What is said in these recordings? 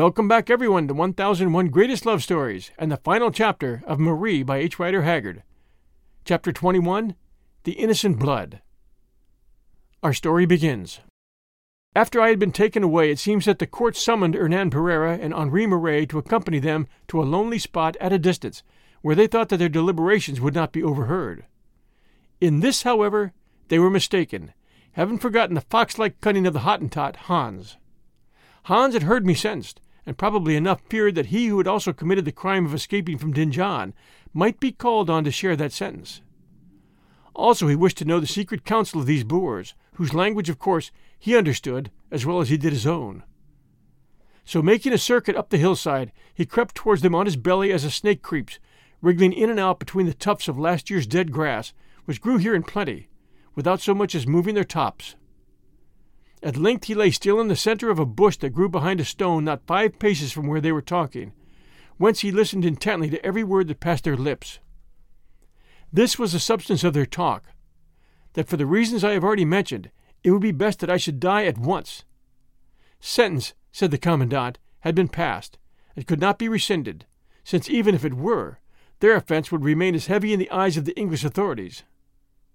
Welcome back, everyone, to 1001 Greatest Love Stories and the final chapter of Marie by H. Rider Haggard. Chapter 21 The Innocent Blood. Our story begins. After I had been taken away, it seems that the court summoned Hernan Pereira and Henri Marais to accompany them to a lonely spot at a distance, where they thought that their deliberations would not be overheard. In this, however, they were mistaken, having forgotten the fox like cunning of the Hottentot, Hans. Hans had heard me sentenced, and probably enough feared that he who had also committed the crime of escaping from Dingaan might be called on to share that sentence. Also, he wished to know the secret counsel of these Boers, whose language, of course, he understood as well as he did his own. So, making a circuit up the hillside, he crept towards them on his belly as a snake creeps, wriggling in and out between the tufts of last year's dead grass, which grew here in plenty, without so much as moving their tops. At length he lay still in the center of a bush that grew behind a stone not five paces from where they were talking, whence he listened intently to every word that passed their lips. This was the substance of their talk that for the reasons I have already mentioned, it would be best that I should die at once. Sentence, said the commandant, had been passed, and could not be rescinded, since even if it were, their offense would remain as heavy in the eyes of the English authorities.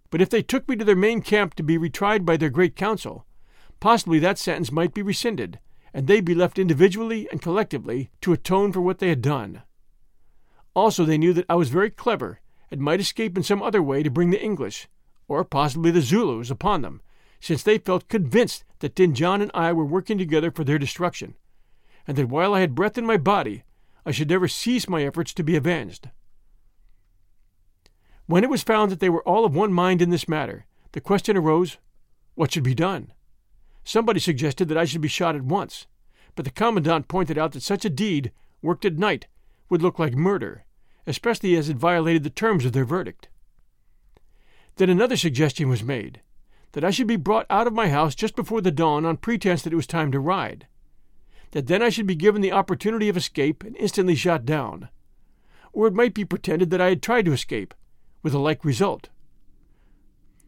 But if they took me to their main camp to be retried by their great council, possibly that sentence might be rescinded, and they be left individually and collectively to atone for what they had done. Also, they knew that I was very clever and might escape in some other way to bring the English, or possibly the Zulus, upon them, since they felt convinced that Dingaan and I were working together for their destruction, and that while I had breath in my body, I should never cease my efforts to be avenged. When it was found that they were all of one mind in this matter, the question arose what should be done? Somebody suggested that I should be shot at once, but the commandant pointed out that such a deed, worked at night, would look like murder, especially as it violated the terms of their verdict. Then another suggestion was made that I should be brought out of my house just before the dawn on pretense that it was time to ride, that then I should be given the opportunity of escape and instantly shot down, or it might be pretended that I had tried to escape, with a like result.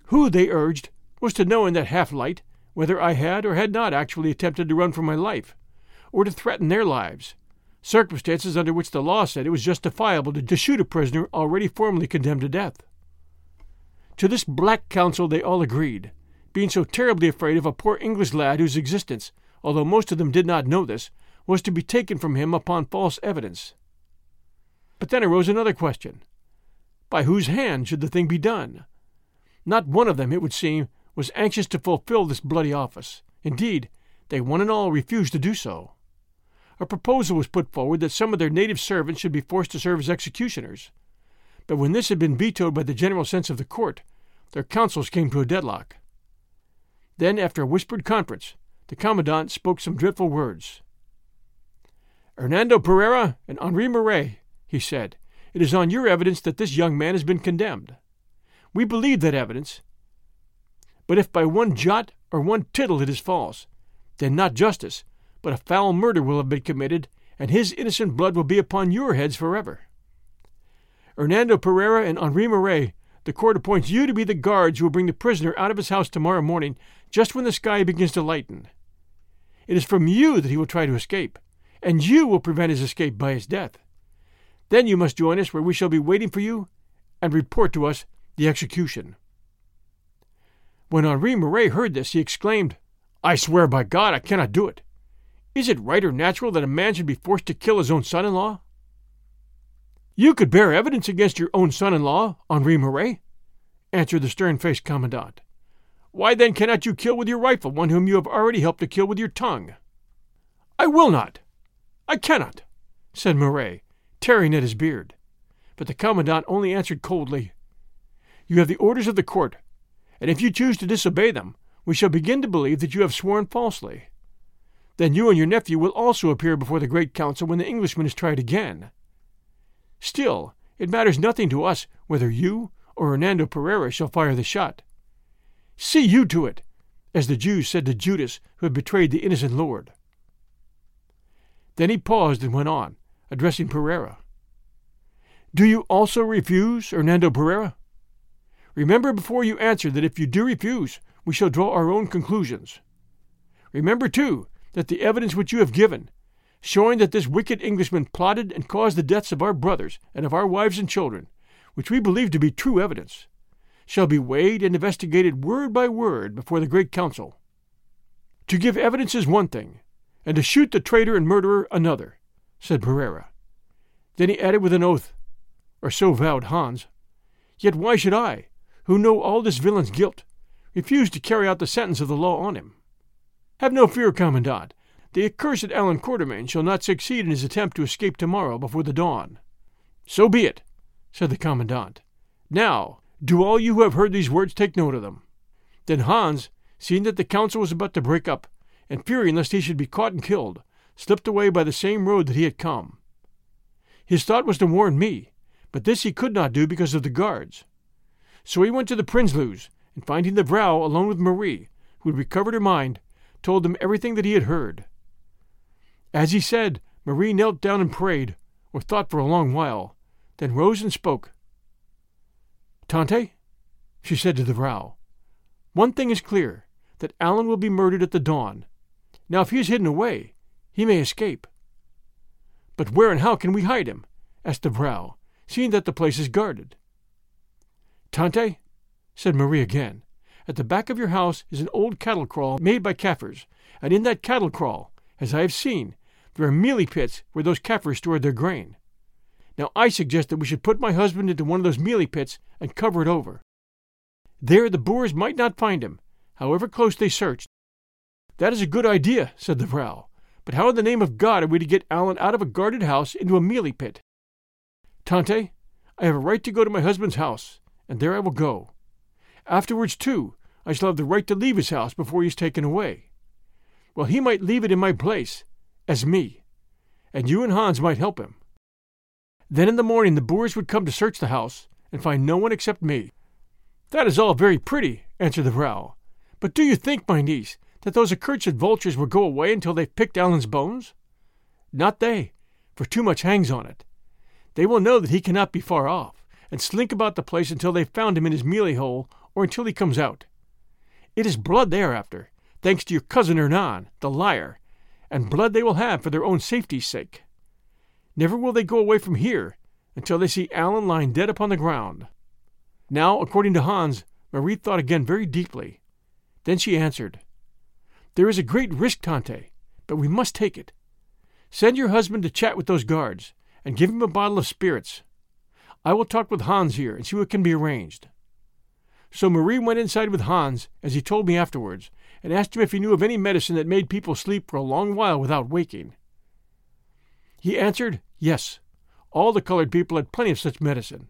Who, they urged, was to know in that half light whether I had or had not actually attempted to run for my life, or to threaten their lives, circumstances under which the law said it was justifiable to, shoot a prisoner already formally condemned to death. To this black counsel they all agreed, being so terribly afraid of a poor English lad whose existence, although most of them did not know this, was to be taken from him upon false evidence. But then arose another question. By whose hand should the thing be done? Not one of them, it would seem, was anxious to fulfill this bloody office. Indeed, they one and all refused to do so. A proposal was put forward that some of their native servants should be forced to serve as executioners. But when this had been vetoed by the general sense of the court, their counsels came to a deadlock. Then, after a whispered conference, the commandant spoke some dreadful words. Hernando Pereira and Henri Marais, he said, it is on your evidence that this young man has been condemned. We believe that evidence, but if by one jot or one tittle it is false, then not justice, but a foul murder will have been committed, and his innocent blood will be upon your heads forever. Hernando Pereira and Henri Marais, the court appoints you to be the guards who will bring the prisoner out of his house tomorrow morning, just when the sky begins to lighten. It is from you that he will try to escape, and you will prevent his escape by his death. Then you must join us where we shall be waiting for you, and report to us the execution. When Henri Marais heard this, he exclaimed, I swear by God I cannot do it. Is it right or natural that a man should be forced to kill his own son in law? You could bear evidence against your own son in law, Henri Marais. answered the stern faced commandant. Why then cannot you kill with your rifle one whom you have already helped to kill with your tongue? I will not. I cannot, said Marais, tearing at his beard. But the commandant only answered coldly, You have the orders of the court, and if you choose to disobey them, we shall begin to believe that you have sworn falsely. Then you and your nephew will also appear before the Great Council when the Englishman is tried again. Still, it matters nothing to us whether you or Hernando Pereira shall fire the shot. See you to it, as the Jews said to Judas who had betrayed the innocent Lord. Then he paused and went on, addressing Pereira. Do you also refuse, Hernando Pereira? Remember before you answer that if you do refuse, we shall draw our own conclusions. Remember, too, that the evidence which you have given, showing that this wicked Englishman plotted and caused the deaths of our brothers and of our wives and children, which we believe to be true evidence, shall be weighed and investigated word by word before the Great Council. To give evidence is one thing, and to shoot the traitor and murderer another, said Pereira. Then he added with an oath, or so vowed Hans, Yet why should I, who know all this villain's guilt, refuse to carry out the sentence of the law on him? Have no fear, Commandant. The accursed Allan Quatermain shall not succeed in his attempt to escape tomorrow before the dawn. So be it, said the Commandant. Now, do all you who have heard these words take note of them. Then Hans, seeing that the council was about to break up, and fearing lest he should be caught and killed, slipped away by the same road that he had come. His thought was to warn me, but this he could not do because of the guards. So he went to the Prinsloo's, and finding the Vrouw alone with Marie, who had recovered her mind, told them everything that he had heard. As he said, Marie knelt down and prayed, or thought for a long while, then rose and spoke. Tante, she said to the Vrouw, one thing is clear, that Allan will be murdered at the dawn. Now, if he is hidden away, he may escape. But where and how can we hide him? asked the Vrouw, seeing that the place is guarded. Tante, said Marie again, at the back of your house is an old cattle kraal made by Kaffirs, and in that cattle kraal, as I have seen, there are mealie pits where those Kaffirs stored their grain. Now I suggest that we should put my husband into one of those mealie pits and cover it over. There the Boers might not find him, however close they searched. That is a good idea, said the Vrouw. But how in the name of God are we to get Allan out of a guarded house into a mealie pit? Tante, I have a right to go to my husband's house, and there I will go. Afterwards, too, I shall have the right to leave his house before he is taken away. Well, he might leave it in my place, as me, and you and Hans might help him. Then in the morning the Boers would come to search the house, and find no one except me. That is all very pretty, answered the Vrouw. But do you think, my niece, that those accursed vultures will go away until they've picked Allan's bones? Not they, for too much hangs on it. They will know that he cannot be far off, and slink about the place until they've found him in his mealie hole or until he comes out. It is blood they are after, thanks to your cousin Hernan, the liar, and blood they will have for their own safety's sake. Never will they go away from here until they see Allan lying dead upon the ground. Now, according to Hans, Marie thought again very deeply. Then she answered, There is a great risk, Tante, but we must take it. Send your husband to chat with those guards, and give him a bottle of spirits. I will talk with Hans here and see what can be arranged. So Marie went inside with Hans, as he told me afterwards, and asked him if he knew of any medicine that made people sleep for a long while without waking. He answered, Yes. All the colored people had plenty of such medicine.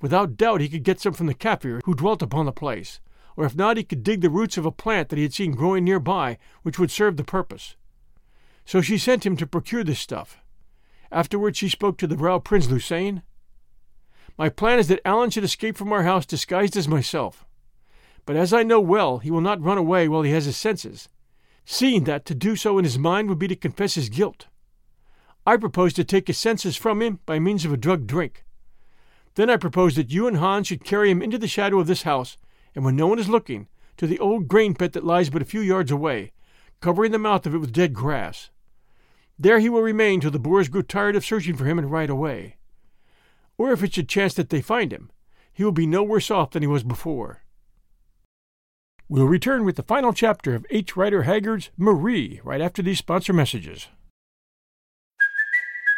Without doubt he could get some from the Kaffir who dwelt upon the place, or if not, he could dig the roots of a plant that he had seen growing near by, which would serve the purpose. So she sent him to procure this stuff. Afterwards she spoke to the Vrouw Prinsloo, saying, My plan is that Allan should escape from our house disguised as myself. But as I know well, he will not run away while he has his senses, seeing that to do so in his mind would be to confess his guilt. I propose to take his senses from him by means of a drugged drink. Then I propose that you and Hans should carry him into the shadow of this house, and when no one is looking, to the old grain pit that lies but a few yards away, covering the mouth of it with dead grass. There he will remain till the Boers grow tired of searching for him and ride away. Or if it should chance that they find him, he will be no worse off than he was before. We'll return with the final chapter of H. Rider Haggard's Marie right after these sponsor messages.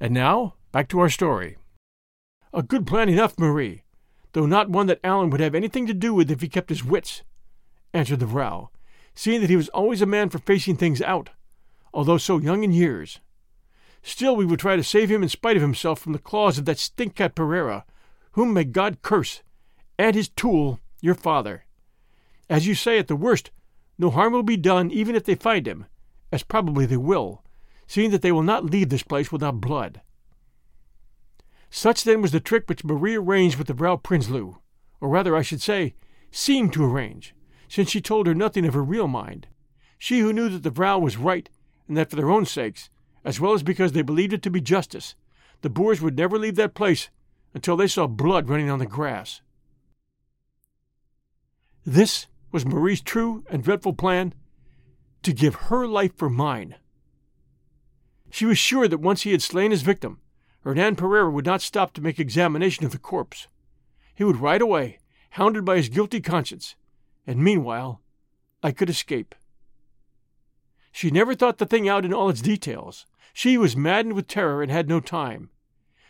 And now, back to our story. A good plan enough, Marie, though not one that Allan would have anything to do with if he kept his wits, answered the Vrouw, seeing that he was always a man for facing things out, although so young in years. Still, we would try to save him in spite of himself from the claws of that stinkcat Pereira, whom may God curse, and his tool, your father. As you say, at the worst, no harm will be done even if they find him, as probably they will, seeing that they will not leave this place without blood. Such then was the trick which Marie arranged with the Vrouw Prinsloo, or rather I should say, seemed to arrange, since she told her nothing of her real mind. She who knew that the Vrouw was right, and that for their own sakes, as well as because they believed it to be justice, the Boers would never leave that place until they saw blood running on the grass. This was Marie's true and dreadful plan to give her life for mine. She was sure that once he had slain his victim, Hernan Pereira would not stop to make examination of the corpse. He would ride away, hounded by his guilty conscience, and meanwhile I could escape. She never thought the thing out in all its details. She was maddened with terror and had no time.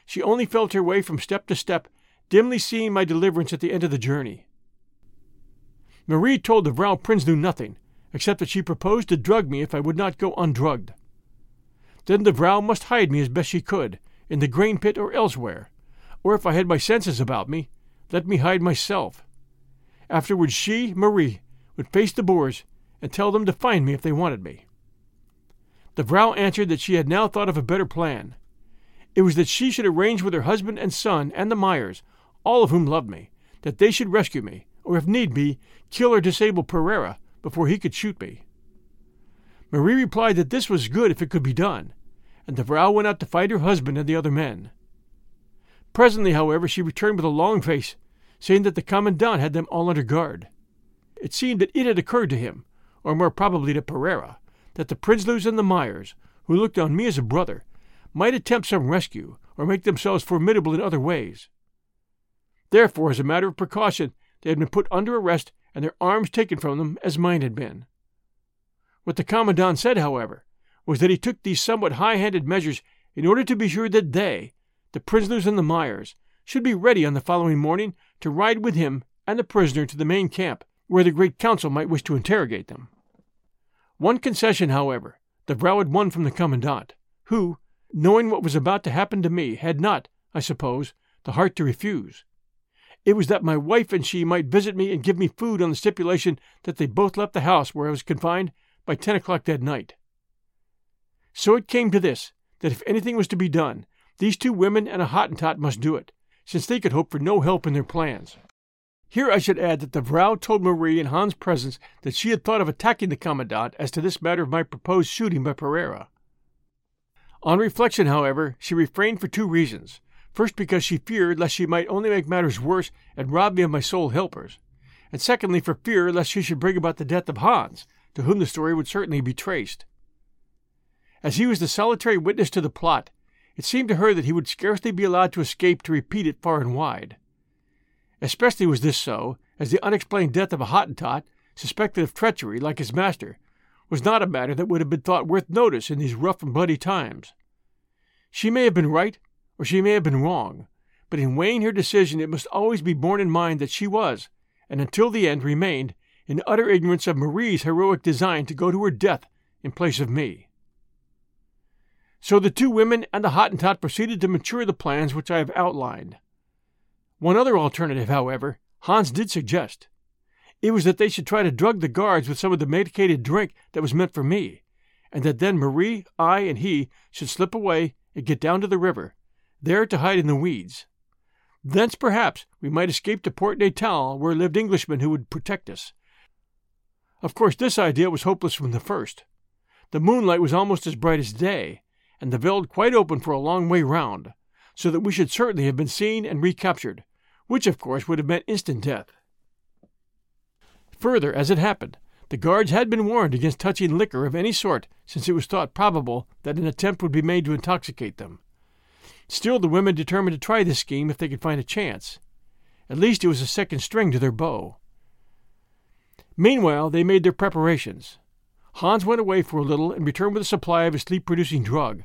She only felt her way from step to step, dimly seeing my deliverance at the end of the journey. Marie told the Vrouw Prinsloo nothing, except that she proposed to drug me if I would not go undrugged. Then the Vrouw must hide me as best she could, in the grain pit or elsewhere, or if I had my senses about me, let me hide myself. Afterwards she, Marie, would face the Boers and tell them to find me if they wanted me. The Vrouw answered that she had now thought of a better plan. It was that she should arrange with her husband and son and the Meyers, all of whom loved me, that they should rescue me, or if need be, kill or disable Pereira before he could shoot me. Marie replied that this was good if it could be done, and the Vrouw went out to fight her husband and the other men. Presently, however, she returned with a long face, saying that the commandant had them all under guard. It seemed that it had occurred to him, or more probably to Pereira, that the Prinsloos and the Meyers, who looked on me as a brother, might attempt some rescue or make themselves formidable in other ways. Therefore, as a matter of precaution, they had been put under arrest and their arms taken from them as mine had been. What the Commandant said, however, was that he took these somewhat high handed measures in order to be sure that they, the prisoners and the Meyers, should be ready on the following morning to ride with him and the prisoner to the main camp, where the Great Council might wish to interrogate them. One concession, however, the Vrouw had won from the Commandant, who, knowing what was about to happen to me, had not, I suppose, the heart to refuse. It was that my wife and she might visit me and give me food on the stipulation that they both left the house where I was confined by ten o'clock that night. So it came to this, that if anything was to be done, these two women and a Hottentot must do it, since they could hope for no help in their plans. Here I should add that the Vrouw told Marie in Hans' presence that she had thought of attacking the Commandant as to this matter of my proposed shooting by Pereira. On reflection, however, she refrained for two reasons. First, because she feared lest she might only make matters worse and rob me of my sole helpers, and secondly, for fear lest she should bring about the death of Hans, to whom the story would certainly be traced. As he was the solitary witness to the plot, it seemed to her that he would scarcely be allowed to escape to repeat it far and wide. Especially was this so, as the unexplained death of a Hottentot, suspected of treachery like his master, was not a matter that would have been thought worth notice in these rough and bloody times. She may have been right, or she may have been wrong, but in weighing her decision it must always be borne in mind that she was, and until the end remained, in utter ignorance of Marie's heroic design to go to her death in place of me. So the two women and the Hottentot proceeded to mature the plans which I have outlined. One other alternative, however, Hans did suggest. It was that they should try to drug the guards with some of the medicated drink that was meant for me, and that then Marie, I, and he should slip away and get down to the river, there to hide in the weeds. Thence, perhaps, we might escape to Port Natal, where lived Englishmen who would protect us. Of course, this idea was hopeless from the first. The moonlight was almost as bright as day, and the veld quite open for a long way round, so that we should certainly have been seen and recaptured, which of course would have meant instant death. Further, as it happened, the guards had been warned against touching liquor of any sort, since it was thought probable that an attempt would be made to intoxicate them. Still, the women determined to try this scheme if they could find a chance. At least it was a second string to their bow. Meanwhile, they made their preparations. Hans went away for a little and returned with a supply of a sleep producing drug,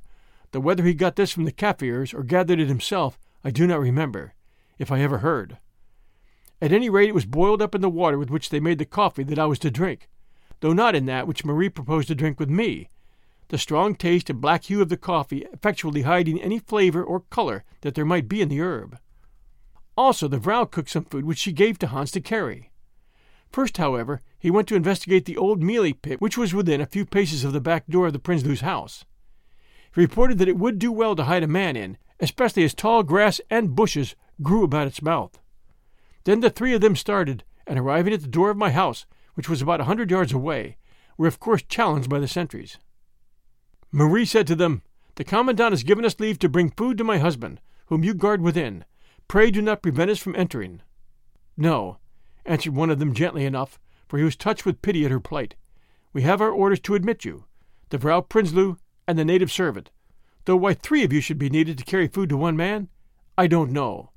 though whether he got this from the Kaffirs or gathered it himself, I do not remember, if I ever heard. At any rate, it was boiled up in the water with which they made the coffee that I was to drink, though not in that which Marie proposed to drink with me, the strong taste and black hue of the coffee effectually hiding any flavor or color that there might be in the herb. Also, the vrouw cooked some food which she gave to Hans to carry. First, however, he went to investigate the old mealie pit which was within a few paces of the back door of the Prinsloo's house. He reported that it would do well to hide a man in, especially as tall grass and bushes grew about its mouth. Then the three of them started, and arriving at the door of my house, which was about a hundred yards away, were of course challenged by the sentries. Marie said to them, The commandant has given us leave to bring food to my husband, whom you guard within. Pray do not prevent us from entering. No, answered one of them gently enough, for he was touched with pity at her plight. We have our orders to admit you, the Vrouw Prinsloo and the native servant, though why three of you should be needed to carry food to one man, I don't know.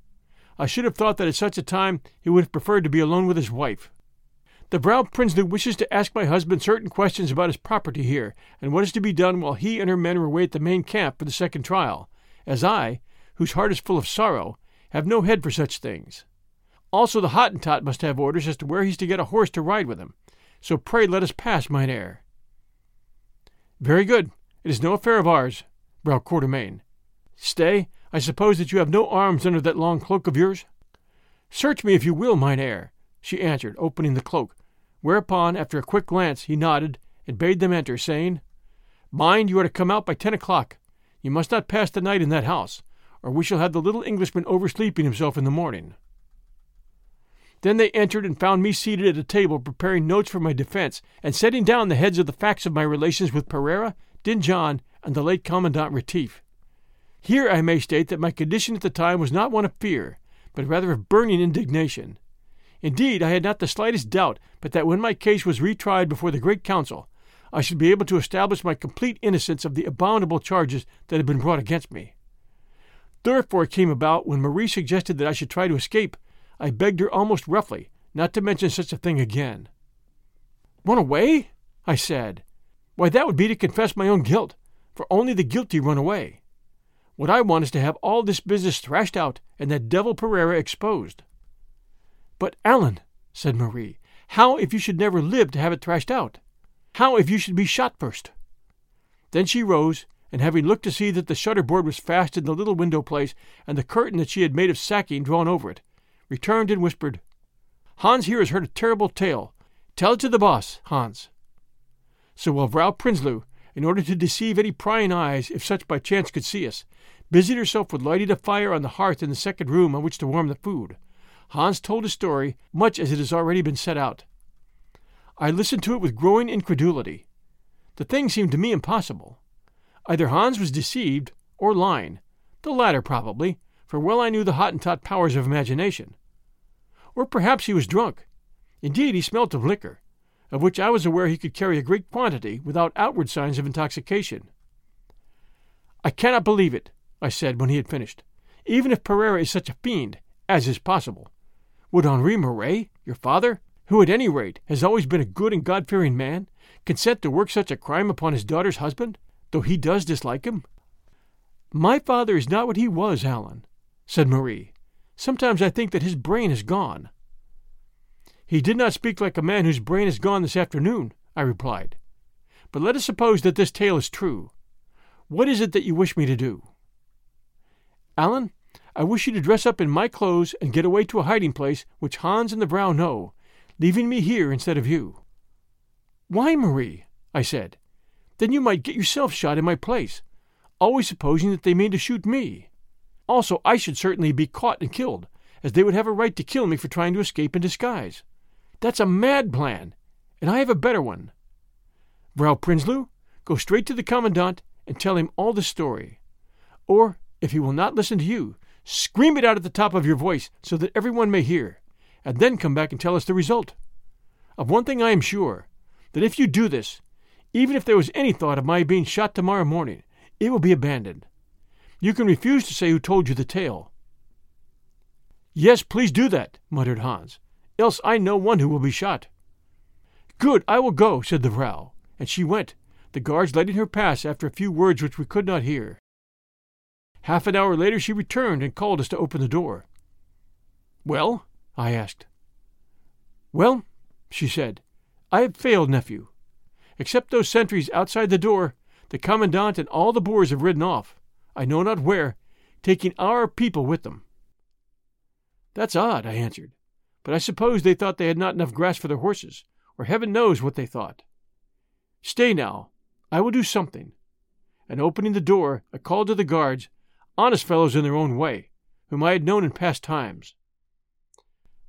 I should have thought that at such a time he would have preferred to be alone with his wife. The Vrouw Prinsloo wishes to ask my husband certain questions about his property here, and what is to be done while he and her men are away at the main camp for the second trial, as I, whose heart is full of sorrow, have no head for such things. Also the Hottentot must have orders as to where he's to get a horse to ride with him. So pray let us pass, Mynheer. Very good. It is no affair of ours, Vrouw Quatermain. Stay, I suppose that you have no arms under that long cloak of yours? Search me if you will, Mynheer, she answered, opening the cloak, whereupon, after a quick glance, he nodded and bade them enter, saying, Mind, you are to come out by ten o'clock. You must not pass the night in that house, or we shall have the little Englishman oversleeping himself in the morning. Then they entered and found me seated at a table preparing notes for my defense and setting down the heads of the facts of my relations with Pereira, Dingaan, and the late Commandant Retief. Here I may state that my condition at the time was not one of fear, but rather of burning indignation. Indeed, I had not the slightest doubt but that when my case was retried before the Great Council, I should be able to establish my complete innocence of the abominable charges that had been brought against me. Therefore it came about when Marie suggested that I should try to escape I begged her almost roughly not to mention such a thing again. Run away? I said. Why, that would be to confess my own guilt, for only the guilty run away. What I want is to have all this business thrashed out and that devil Pereira exposed. But, Allan, said Marie, how if you should never live to have it thrashed out? How if you should be shot first? Then she rose, and having looked to see that the shutter board was fast in the little window place and the curtain that she had made of sacking drawn over it, returned and whispered, Hans here has heard a terrible tale. Tell it to the boss, Hans. So while Vrouw Prinsloo, in order to deceive any prying eyes, if such by chance could see us, busied herself with lighting a fire on the hearth in the second room on which to warm the food, Hans told his story much as it has already been set out. I listened to it with growing incredulity. The thing seemed to me impossible. Either Hans was deceived or lying, the latter probably, for well I knew the Hottentot powers of imagination. Or perhaps he was drunk. Indeed, he smelt of liquor, of which I was aware he could carry a great quantity without outward signs of intoxication. I cannot believe it, I said when he had finished. Even if Pereira is such a fiend, as is possible, would Henri Marais, your father, who at any rate has always been a good and God fearing man, consent to work such a crime upon his daughter's husband, though he does dislike him? My father is not what he was, Allan, said Marie. Sometimes I think that his brain is gone. He did not speak like a man whose brain is gone this afternoon, I replied. But let us suppose that this tale is true. What is it that you wish me to do? Allan, I wish you to dress up in my clothes and get away to a hiding place which Hans and the Vrouw know, leaving me here instead of you. Why, Marie? I said. Then you might get yourself shot in my place, always supposing that they mean to shoot me. Also, I should certainly be caught and killed, as they would have a right to kill me for trying to escape in disguise. That's a mad plan, and I have a better one. Vrouw Prinsloo, go straight to the Commandant and tell him all the story. Or, if he will not listen to you, scream it out at the top of your voice so that everyone may hear, and then come back and tell us the result. Of one thing I am sure, that if you do this, even if there was any thought of my being shot tomorrow morning, it will be abandoned. You can refuse to say who told you the tale. Yes, please do that, muttered Hans, else I know one who will be shot. Good, I will go, said the Vrouw, and she went, the guards letting her pass after a few words which we could not hear. Half an hour later she returned and called us to open the door. Well? I asked. Well, she said, I have failed, nephew. Except those sentries outside the door, the commandant and all the Boers have ridden off, I know not where, taking our people with them. That's odd, I answered, but I suppose they thought they had not enough grass for their horses, or heaven knows what they thought. Stay now, I will do something. And opening the door, I called to the guards, honest fellows in their own way, whom I had known in past times.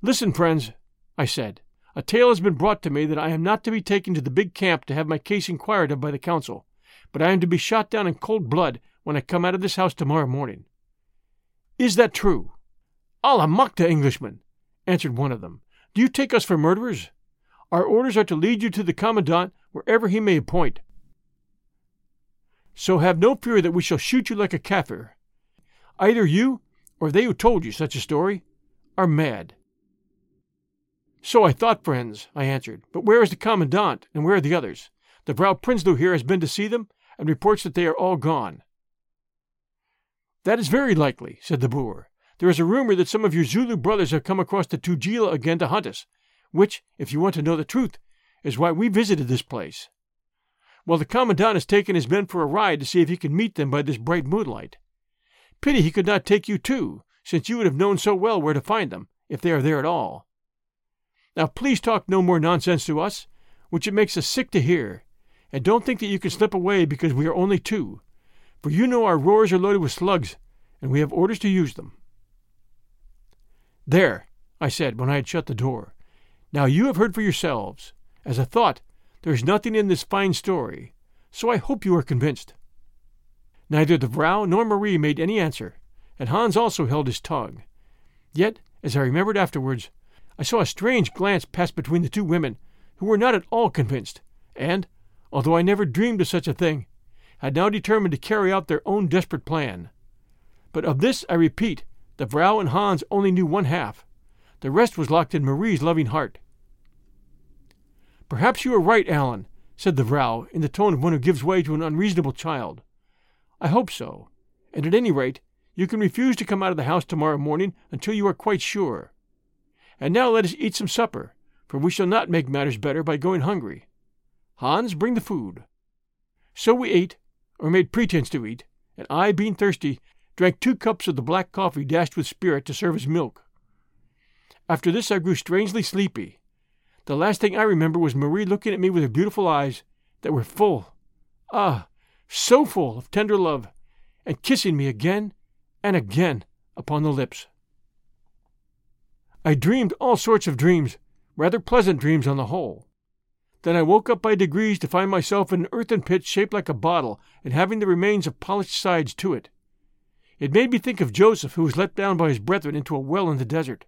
Listen, friends, I said. A tale has been brought to me that I am not to be taken to the big camp to have my case inquired of by the council, but I am to be shot down in cold blood when I come out of this house tomorrow morning. Is that true? Allemachte, Englishman, answered one of them. Do you take us for murderers? Our orders are to lead you to the commandant wherever he may appoint. So have no fear that we shall shoot you like a Kaffir. Either you, or they who told you such a story, are mad. So I thought, friends, I answered, but where is the commandant, and where are the others? The Vrouw Prinsloo here has been to see them, and reports that they are all gone. That is very likely, said the Boer. There is a rumor that some of your Zulu brothers have come across the Tugela again to hunt us, which, if you want to know the truth, is why we visited this place. Well, the Commandant has taken his men for a ride to see if he can meet them by this bright moonlight. Pity he could not take you too, since you would have known so well where to find them, if they are there at all. Now please talk no more nonsense to us, which it makes us sick to hear, and don't think that you can slip away because we are only two, for you know our roers are loaded with slugs, and we have orders to use them. There, I said when I had shut the door. Now you have heard for yourselves. As a thought, there is nothing in this fine story, so I hope you are convinced. Neither the Vrouw nor Marie made any answer, and Hans also held his tongue. Yet, as I remembered afterwards, I saw a strange glance pass between the two women, who were not at all convinced, and, although I never dreamed of such a thing, had now determined to carry out their own desperate plan. But of this, I repeat, the Vrouw and Hans only knew one half. The rest was locked in Marie's loving heart. Perhaps you are right, Allan, said the Vrouw, in the tone of one who gives way to an unreasonable child. I hope so, and at any rate, you can refuse to come out of the house tomorrow morning until you are quite sure. And now let us eat some supper, for we shall not make matters better by going hungry. Hans, bring the food. So we ate, or made pretence to eat, and I, being thirsty, drank two cups of the black coffee dashed with spirit to serve as milk. After this I grew strangely sleepy, the last thing I remember was Marie looking at me with her beautiful eyes that were full, ah, so full of tender love, and kissing me again and again upon the lips. I dreamed all sorts of dreams, rather pleasant dreams on the whole. Then I woke up by degrees to find myself in an earthen pit shaped like a bottle and having the remains of polished sides to it. It made me think of Joseph, who was let down by his brethren into a well in the desert.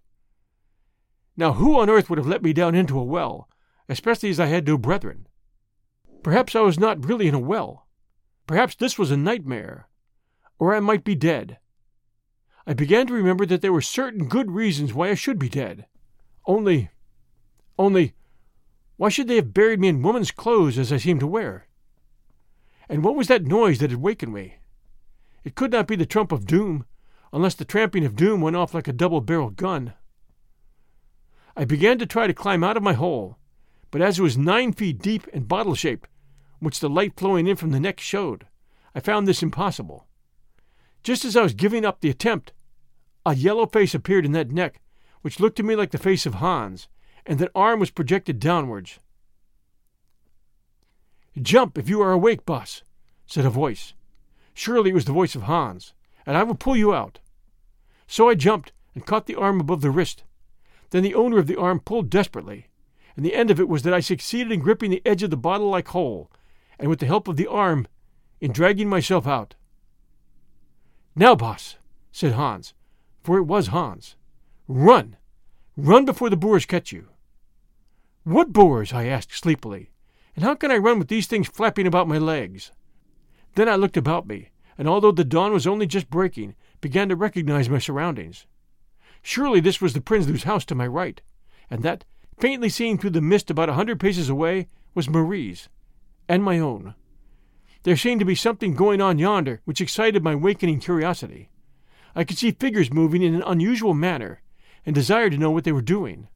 Now, who on earth would have let me down into a well, especially as I had no brethren? Perhaps I was not really in a well. Perhaps this was a nightmare. Or I might be dead. I began to remember that there were certain good reasons why I should be dead. Only, only, why should they have buried me in woman's clothes as I seemed to wear? And what was that noise that had wakened me? It could not be the trump of doom, unless the tramping of doom went off like a double barreled gun. I began to try to climb out of my hole, but as it was nine feet deep and bottle shaped, which the light flowing in from the neck showed, I found this impossible. Just as I was giving up the attempt, a yellow face appeared in that neck, which looked to me like the face of Hans, and that arm was projected downwards. Jump if you are awake, boss, said a voice. Surely it was the voice of Hans, and I will pull you out. So I jumped and caught the arm above the wrist. Then the owner of the arm pulled desperately, and the end of it was that I succeeded in gripping the edge of the bottle like hole, and with the help of the arm, in dragging myself out. Now, boss, said Hans, for it was Hans, run! Run before the Boers catch you. What Boers? I asked sleepily. And how can I run with these things flapping about my legs? Then I looked about me, and although the dawn was only just breaking, began to recognize my surroundings. Surely this was the Prinsloo's house to my right, and that, faintly seen through the mist about a hundred paces away, was Marie's, and my own. There seemed to be something going on yonder which excited my wakening curiosity. I could see figures moving in an unusual manner, and desired to know what they were doing.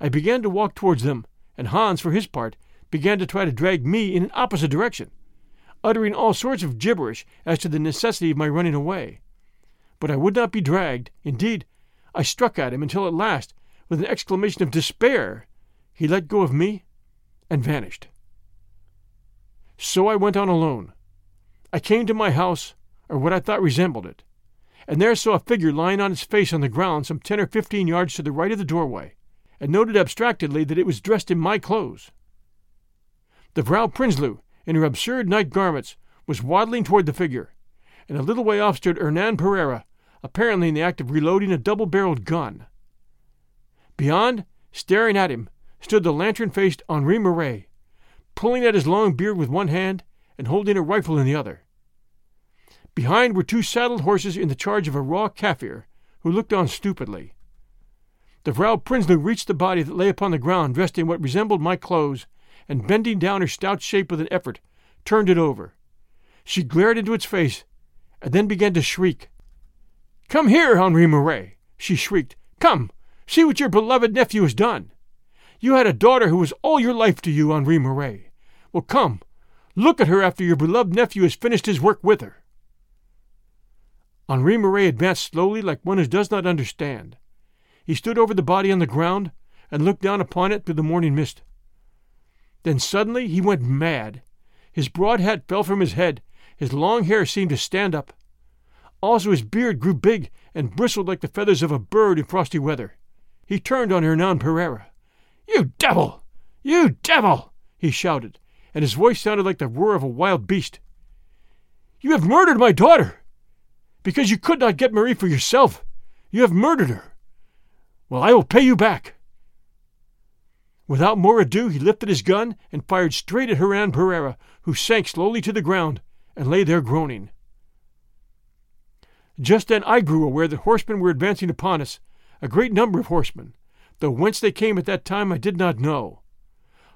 I began to walk towards them, and Hans, for his part, began to try to drag me in an opposite direction, uttering all sorts of gibberish as to the necessity of my running away. But I would not be dragged. Indeed, I struck at him until at last, with an exclamation of despair, he let go of me and vanished. So I went on alone. I came to my house, or what I thought resembled it, and there saw a figure lying on its face on the ground some ten or fifteen yards to the right of the doorway, and noted abstractedly that it was dressed in my clothes. The Vrouw Prinsloo, in her absurd night garments, was waddling toward the figure, and a little way off stood Hernan Pereira, apparently in the act of reloading a double barreled gun. Beyond, staring at him, stood the lantern faced Henri Marais, pulling at his long beard with one hand and holding a rifle in the other. Behind were two saddled horses in the charge of a raw Kaffir, who looked on stupidly. The Vrouw Prinsloo reached the body that lay upon the ground dressed in what resembled my clothes, and bending down her stout shape with an effort, turned it over. She glared into its face, and then began to shriek. Come here, Henri Marais, she shrieked. Come, see what your beloved nephew has done. You had a daughter who was all your life to you, Henri Marais. Well, come, look at her after your beloved nephew has finished his work with her. Henri Marais advanced slowly like one who does not understand. He stood over the body on the ground and looked down upon it through the morning mist. Then suddenly he went mad. His broad hat fell from his head, his long hair seemed to stand up. Also his beard grew big and bristled like the feathers of a bird in frosty weather. He turned on Hernan Pereira. You devil! You devil! he shouted, and his voice sounded like the roar of a wild beast. You have murdered my daughter! Because you could not get Marie for yourself, you have murdered her. Well, I will pay you back. Without more ado, he lifted his gun and fired straight at Hernan Pereira, who sank slowly to the ground and lay there groaning. Just then I grew aware that horsemen were advancing upon us, a great number of horsemen, though whence they came at that time I did not know.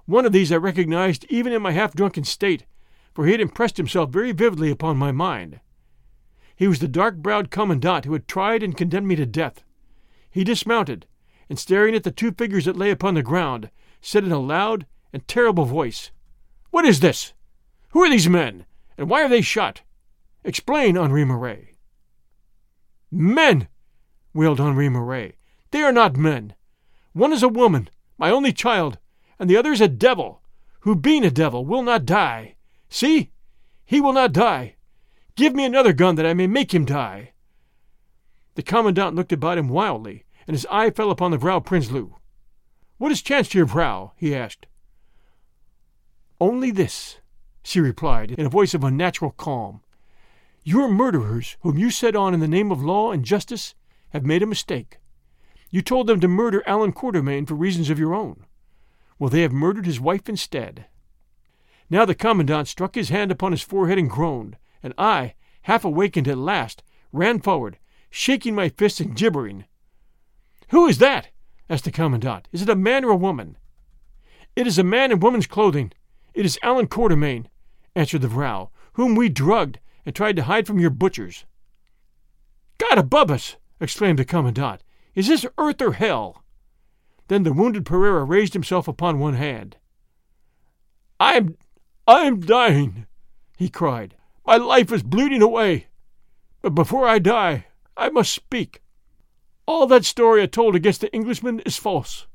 One of these I recognized even in my half drunken state, for he had impressed himself very vividly upon my mind. He was the dark browed commandant who had tried and condemned me to death. He dismounted, and staring at the two figures that lay upon the ground, said in a loud and terrible voice, What is this? Who are these men, and why are they shot? Explain, Henri Marais. Men! wailed Henri Marais. They are not men. One is a woman, my only child, and the other is a devil, who, being a devil, will not die. See? He will not die. Give me another gun that I may make him die. The commandant looked about him wildly, and his eye fell upon the Vrouw Prinsloo. What has chanced to your Vrouw? he asked. Only this, she replied, in a voice of unnatural calm. Your murderers, whom you set on in the name of law and justice, have made a mistake. You told them to murder Allan Quatermain for reasons of your own. Well, they have murdered his wife instead. Now the commandant struck his hand upon his forehead and groaned, and I, half awakened at last, ran forward, shaking my fists and gibbering. Who is that? asked the commandant. Is it a man or a woman? It is a man in woman's clothing. It is Allan Quatermain, answered the Vrouw, whom we drugged and tried to hide from your butchers. God above us! exclaimed the commandant. Is this earth or hell? Then the wounded Pereira raised himself upon one hand. I am I am dying, he cried. My life is bleeding away. But before I die, I must speak. All that story I told against the Englishman is false.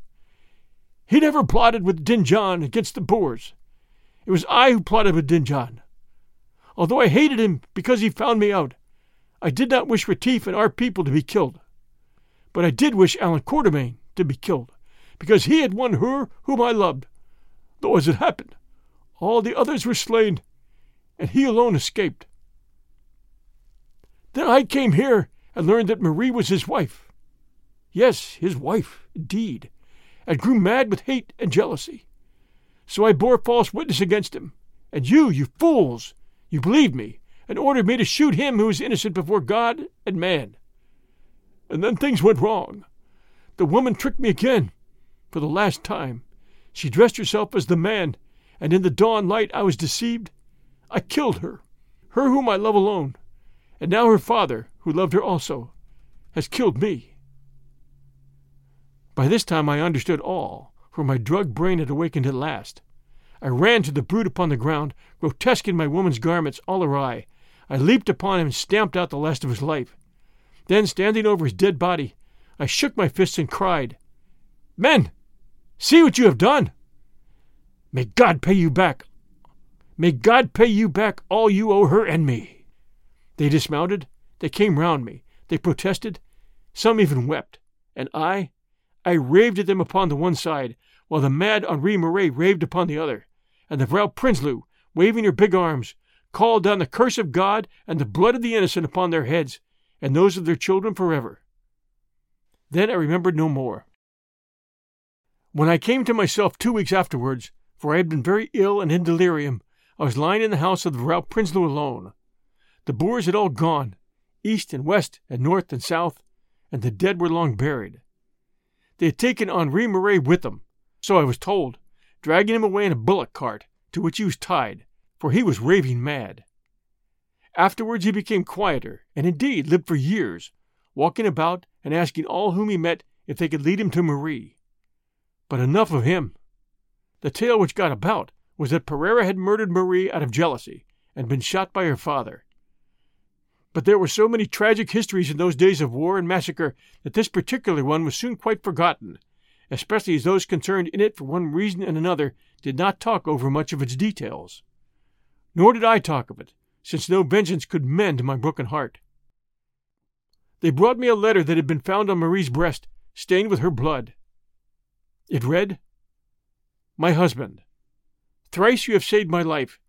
He never plotted with Dingaan against the Boers. It was I who plotted with Dingaan. Although I hated him because he found me out, I did not wish Retief and our people to be killed. But I did wish Allan Quatermain to be killed, because he had won her whom I loved. Though as it happened, all the others were slain, and he alone escaped. Then I came here and learned that Marie was his wife. Yes, his wife, indeed, and grew mad with hate and jealousy. So I bore false witness against him. And you, you fools, you believed me, and ordered me to shoot him who was innocent before God and man. And then things went wrong. The woman tricked me again, for the last time. She dressed herself as the man, and in the dawn light I was deceived. I killed her, her whom I love alone, and now her father, who loved her also, has killed me. By this time I understood all, for my drugged brain had awakened at last. I ran to the brute upon the ground, grotesque in my woman's garments, all awry. I leaped upon him and stamped out the last of his life. Then, standing over his dead body, I shook my fists and cried, Men, see what you have done! May God pay you back! May God pay you back all you owe her and me! They dismounted, they came round me, they protested, some even wept, and I, I raved at them upon the one side, while the mad Henri Marais raved upon the other, and the Vrouw Prinsloo, waving her big arms, called down the curse of God and the blood of the innocent upon their heads and those of their children forever. Then I remembered no more. When I came to myself two weeks afterwards, for I had been very ill and in delirium, I was lying in the house of the Vrouw Prinsloo alone. The Boers had all gone, east and west and north and south, and the dead were long buried. They had taken Henri Marais with them, so I was told, dragging him away in a bullock cart, to which he was tied, for he was raving mad. Afterwards he became quieter, and indeed lived for years, walking about and asking all whom he met if they could lead him to Marie. But enough of him. The tale which got about was that Pereira had murdered Marie out of jealousy and been shot by her father. But there were so many tragic histories in those days of war and massacre that this particular one was soon quite forgotten, especially as those concerned in it for one reason and another did not talk over much of its details. Nor did I talk of it, since no vengeance could mend my broken heart. They brought me a letter that had been found on Marie's breast, stained with her blood. It read, My husband, thrice you have saved my life,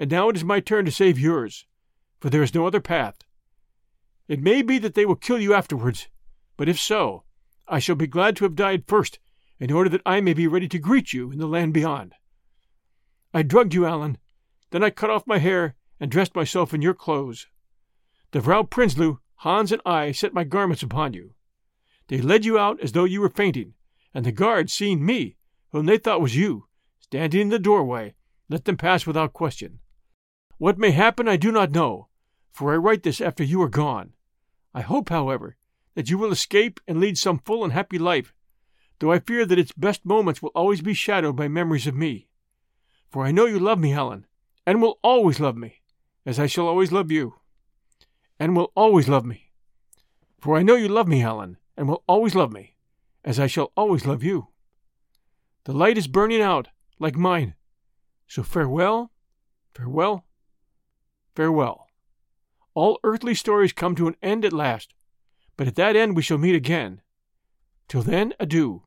and now it is my turn to save yours, for there is no other path. It may be that they will kill you afterwards, but if so, I shall be glad to have died first, in order that I may be ready to greet you in the land beyond. I drugged you, Allan, then I cut off my hair and dressed myself in your clothes. The Vrouw Prinsloo, Hans, and I set my garments upon you. They led you out as though you were fainting, and the guards, seeing me, whom they thought was you, standing in the doorway, let them pass without question. What may happen I do not know, for I write this after you are gone. I hope, however, that you will escape and lead some full and happy life, though I fear that its best moments will always be shadowed by memories of me. For I know you love me, Allan, and will always love me as I shall always love you, and will always love me. For I know you love me, Allan, and will always love me, as I shall always love you. The light is burning out, like mine. So farewell, farewell, farewell. All earthly stories come to an end at last, but at that end we shall meet again. Till then, adieu.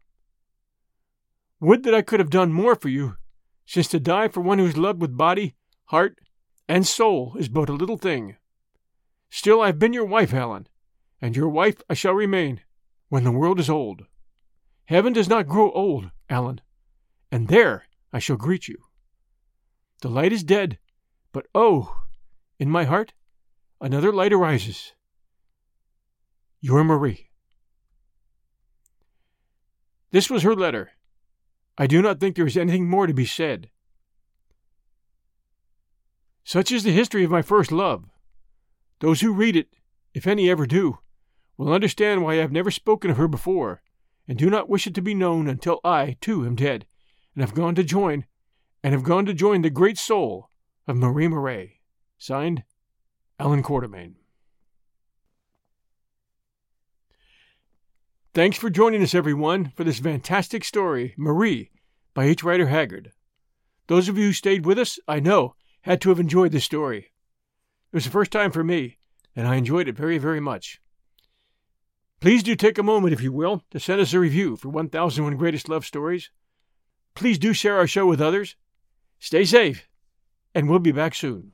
Would that I could have done more for you, since to die for one who is loved with body, heart, and soul is but a little thing. Still, I have been your wife, Allan, and your wife I shall remain when the world is old. Heaven does not grow old, Allan, and there I shall greet you. The light is dead, but oh, in my heart, another light arises. Your Marie. This was her letter. I do not think there is anything more to be said. Such is the history of my first love. Those who read it, if any ever do, will understand why I have never spoken of her before, and do not wish it to be known until I, too, am dead, and have gone to join, and have gone to join the great soul of Marie Marais. Signed, Allan Quatermain. Thanks for joining us, everyone, for this fantastic story, Marie, by H. Rider Haggard. Those of you who stayed with us, I know, had to have enjoyed this story. It was the first time for me, and I enjoyed it very, very much. Please do take a moment, if you will, to send us a review for 1001 Greatest Love Stories. Please do share our show with others. Stay safe, and we'll be back soon.